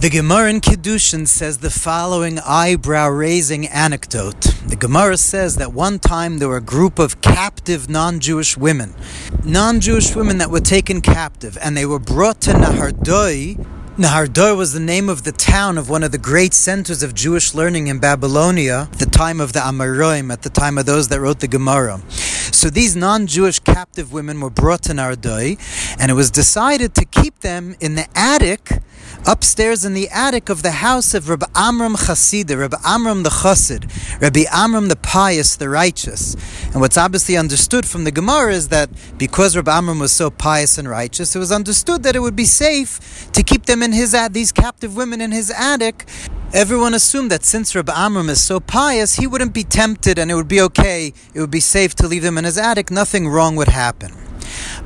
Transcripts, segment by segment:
The Gemara in Kiddushin says the following eyebrow raising anecdote. The Gemara says that one time there were a group of captive non Jewish women. Non Jewish women that were taken captive, and they were brought to Nahardoi. Nahardoi was the name of the town of one of the great centers of Jewish learning in Babylonia, the time of the Amoraim, at the time of those that wrote the Gemara. So these non-Jewish captive women were brought to Nahardoi, and it was decided to keep them in the attic upstairs in the attic of the house of Rabbi Amram Chasida, Rabbi Amram the Chassid, Rabbi Amram the pious, the righteous. And what's obviously understood from the Gemara is that because Rabbi Amram was so pious and righteous, it was understood that it would be safe to keep them in his these captive women in his attic. Everyone assumed that since Rabbi Amram is so pious, he wouldn't be tempted and it would be okay, it would be safe to leave them in his attic, nothing wrong would happen.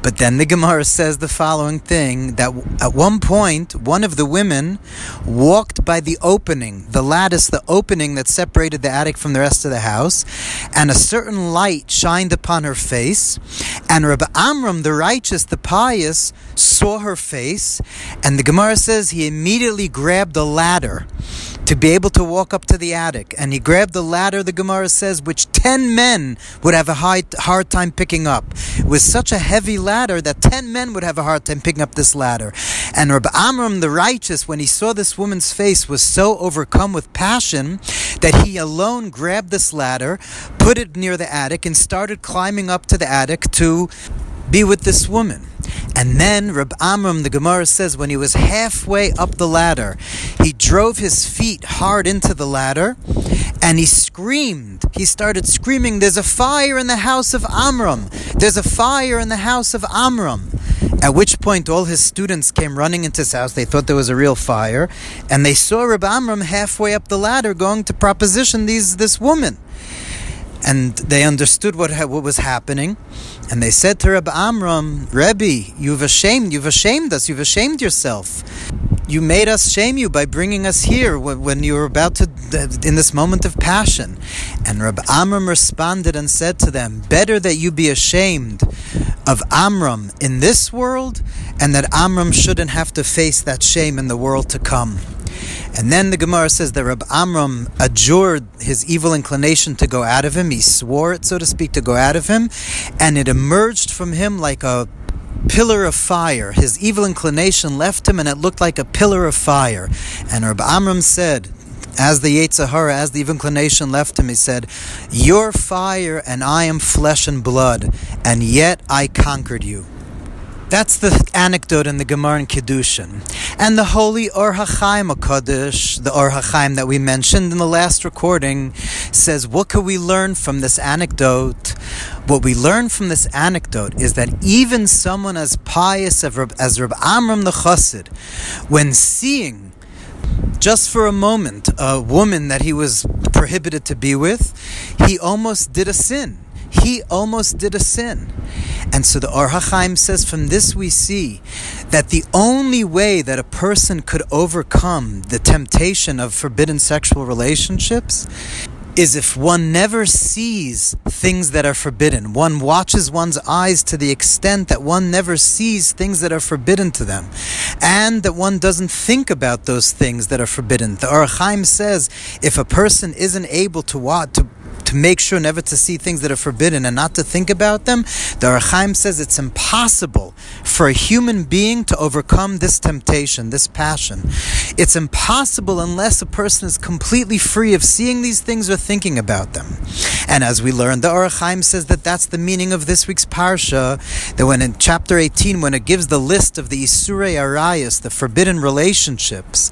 But then the Gemara says the following thing that at one point, one of the women walked by the opening, the lattice, the opening that separated the attic from the rest of the house, and a certain light shined upon her face. And Rabbi Amram, the righteous, the pious, saw her face, and the Gemara says he immediately grabbed a ladder to be able to walk up to the attic. And he grabbed the ladder, the Gemara says, which 10 men would have a hard, hard time picking up. It was such a heavy ladder that 10 men would have a hard time picking up this ladder. And Rabbi Amram, the righteous, when he saw this woman's face, was so overcome with passion that he alone grabbed this ladder, put it near the attic, and started climbing up to the attic to be with this woman. And then Reb Amram, the Gemara says, when he was halfway up the ladder, he drove his feet hard into the ladder and he screamed. He started screaming, There's a fire in the house of Amram! There's a fire in the house of Amram! At which point, all his students came running into his house. They thought there was a real fire, and they saw Reb Amram halfway up the ladder going to proposition these this woman and they understood what what was happening, and they said to Rabbi Amram, Rebbe, you've ashamed, you've ashamed us, you've ashamed yourself. You made us shame you by bringing us here when you were about to, in this moment of passion. And Rabbi Amram responded and said to them, Better that you be ashamed of Amram in this world, and that Amram shouldn't have to face that shame in the world to come. And then the Gemara says that Rabbi Amram adjured his evil inclination to go out of him. He swore it, so to speak, to go out of him, and it emerged from him like a pillar of fire. His evil inclination left him, and it looked like a pillar of fire. And Rabbi Amram said, as the Yetzer Hara, as the evil inclination left him, he said, You're fire, and I am flesh and blood, and yet I conquered you. That's the anecdote in the Gemara in Kiddushin. And the holy Or HaChaim HaKadosh, the Or HaChaim that we mentioned in the last recording, says, what can we learn from this anecdote? What we learn from this anecdote is that even someone as pious as Rab, as Rab Amram the Chassid, when seeing just for a moment a woman that he was prohibited to be with, he almost did a sin he almost did a sin. And so the Or HaChaim says from this we see that the only way that a person could overcome the temptation of forbidden sexual relationships is if one never sees things that are forbidden. One watches one's eyes to the extent that one never sees things that are forbidden to them. And that one doesn't think about those things that are forbidden. The Or HaChaim says if a person isn't able to watch, to to make sure never to see things that are forbidden and not to think about them, the Or HaChaim says it's impossible for a human being to overcome this temptation, this passion. It's impossible unless a person is completely free of seeing these things or thinking about them. And as we learned, the Or HaChaim says that that's the meaning of this week's parsha. That when in chapter 18, when it gives the list of the Isurei Arayas, the forbidden relationships,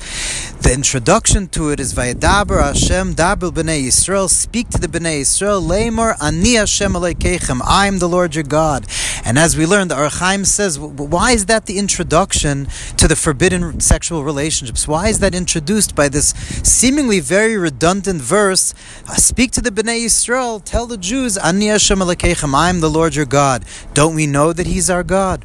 the introduction to it is Vayadaber Hashem Dabel B'nei Yisrael, speak to the B'nei Yisrael, Lemor Ani Hashem Aleikechem, I am the Lord your God. And as we learned, the Or HaChaim says, why is that the introduction to the forbidden sexual relationships? Why is that introduced by this seemingly very redundant verse? Speak to the B'nei Yisrael, tell the Jews, Ani Hashem Aleikechem, I am the Lord your God. Don't we know that He's our God?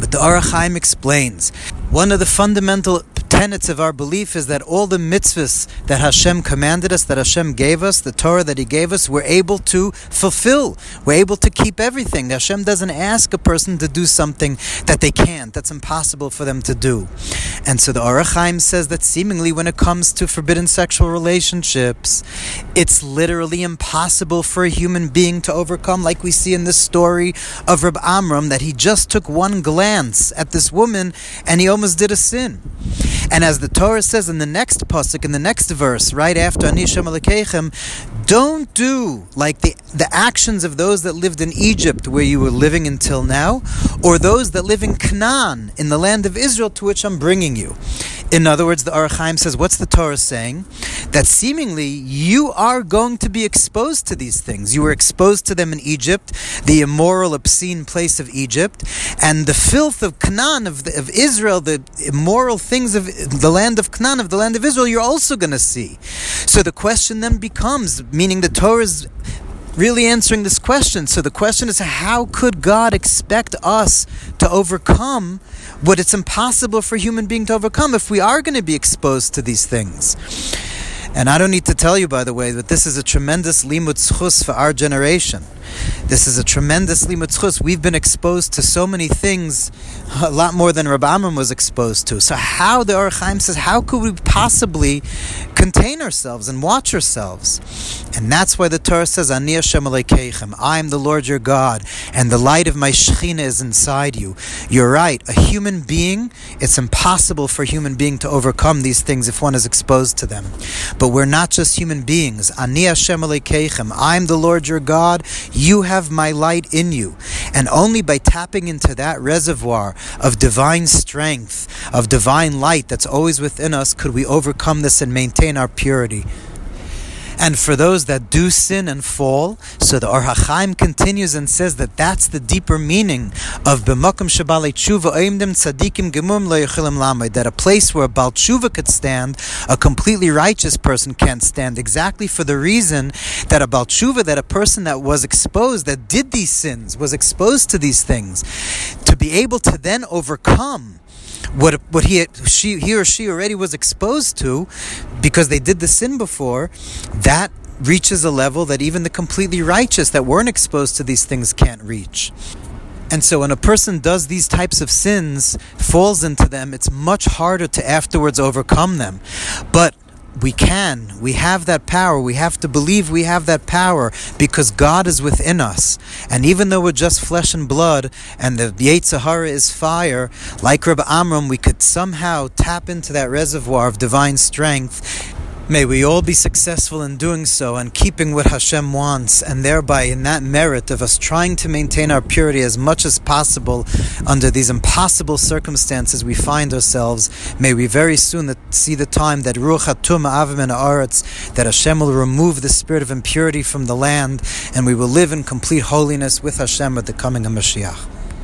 But the Or HaChaim explains one of the fundamental tenets of our belief is that all the mitzvahs that Hashem commanded us, that Hashem gave us, the Torah that He gave us, we're able to fulfill. We're able to keep everything. Hashem doesn't ask a person to do something that they can't, that's impossible for them to do. And so the Ohr HaChaim says that seemingly when it comes to forbidden sexual relationships, it's literally impossible for a human being to overcome, like we see in this story of Reb Amram, that he just took one glance at this woman and he almost did a sin. And as the Torah says in the next pasuk, in the next verse, right after Ani Hashem Elokeichem, don't do like the, the actions of those that lived in Egypt where you were living until now, or those that live in Canaan, in the land of Israel to which I'm bringing you. In other words, the Ohr HaChaim says, what's the Torah saying? That seemingly you are going to be exposed to these things. You were exposed to them in Egypt, the immoral, obscene place of Egypt, and the filth of Canaan, of, the, of Israel, the immoral things of the land of Canaan, of the land of Israel, you're also going to see. So the question then becomes, meaning the Torah is really answering this question. So the question is how could God expect us to overcome what it's impossible for human being to overcome if we are going to be exposed to these things? And I don't need to tell you, by the way, that this is a tremendous limud zchus for our generation. This is a tremendous limud zchus. We've been exposed to so many things, a lot more than Amram was exposed to. So how, the Ohr HaChaim says, how could we possibly contain ourselves and watch ourselves? And that's why the Torah says, Ani Hashem I am the Lord your God, and the light of my Shekhinah is inside you. You're right. A human being, it's impossible for a human being to overcome these things if one is exposed to them. But we're not just human beings. Ani Hashem I'm the Lord your God. You have my light in you. And only by tapping into that reservoir of divine strength, of divine light that's always within us, could we overcome this and maintain our purity. And for those that do sin and fall, so the Ohr HaChaim continues and says that that's the deeper meaning of b'makom shabale tshuva oimdim tzadikim gemum lo that a place where a bal tshuva could stand, a completely righteous person can't stand, exactly for the reason that a bal tshuva, that a person that was exposed, that did these sins, was exposed to these things, to be able to then overcome what what he she he or she already was exposed to because they did the sin before that reaches a level that even the completely righteous that weren't exposed to these things can't reach. And so when a person does these types of sins falls into them it's much harder to afterwards overcome them. But we can. We have that power. We have to believe we have that power because God is within us. And even though we're just flesh and blood and the Yetzer Hara is fire, like Rabbi Amram, we could somehow tap into that reservoir of divine strength May we all be successful in doing so and keeping what Hashem wants, and thereby in that merit of us trying to maintain our purity as much as possible under these impossible circumstances we find ourselves. May we very soon see the time that Ruach Hatum Avim Aretz, that Hashem will remove the spirit of impurity from the land, and we will live in complete holiness with Hashem at the coming of Mashiach.